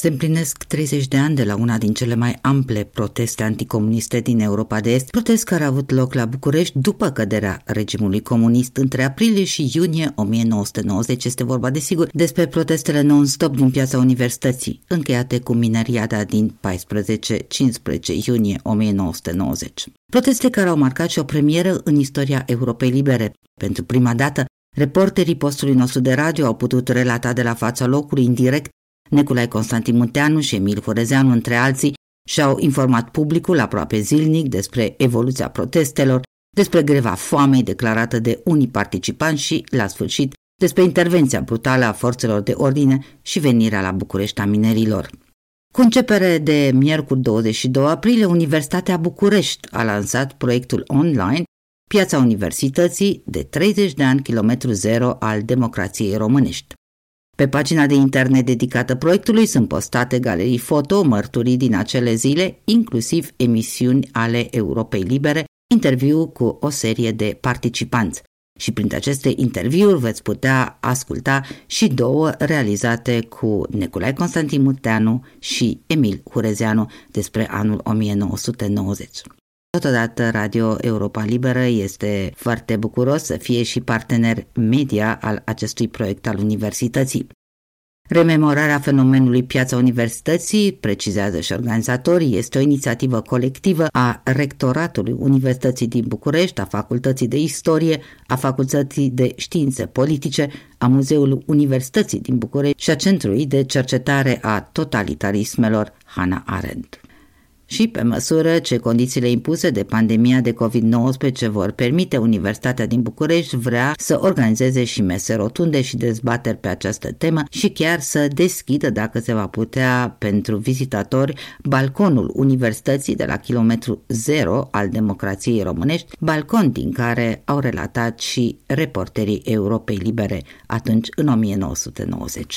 Se împlinesc 30 de ani de la una din cele mai ample proteste anticomuniste din Europa de Est, protest care a avut loc la București după căderea regimului comunist între aprilie și iunie 1990. Este vorba, desigur, despre protestele non-stop din piața Universității, încheiate cu mineriada din 14-15 iunie 1990. Proteste care au marcat și o premieră în istoria Europei Libere. Pentru prima dată, reporterii postului nostru de radio au putut relata de la fața locului în direct Neculai Constantin Munteanu și Emil Horezeanu, între alții, și-au informat publicul aproape zilnic despre evoluția protestelor, despre greva foamei declarată de unii participanți și, la sfârșit, despre intervenția brutală a forțelor de ordine și venirea la București a minerilor. Cu începere de miercuri 22 aprilie, Universitatea București a lansat proiectul online Piața Universității de 30 de ani kilometru zero al democrației românești. Pe pagina de internet dedicată proiectului sunt postate galerii foto, mărturii din acele zile, inclusiv emisiuni ale Europei Libere, interviu cu o serie de participanți. Și printre aceste interviuri veți putea asculta și două realizate cu Neculai Constantin Muteanu și Emil Hurezeanu despre anul 1990. Totodată Radio Europa Liberă este foarte bucuros să fie și partener media al acestui proiect al universității. Rememorarea fenomenului Piața Universității, precizează și organizatorii, este o inițiativă colectivă a Rectoratului Universității din București, a Facultății de Istorie, a Facultății de Științe Politice, a Muzeului Universității din București și a Centrului de Cercetare a Totalitarismelor Hannah Arendt și pe măsură ce condițiile impuse de pandemia de COVID-19 vor permite Universitatea din București vrea să organizeze și mese rotunde și dezbateri pe această temă și chiar să deschidă, dacă se va putea, pentru vizitatori, balconul Universității de la kilometru zero al democrației românești, balcon din care au relatat și reporterii Europei Libere atunci în 1990.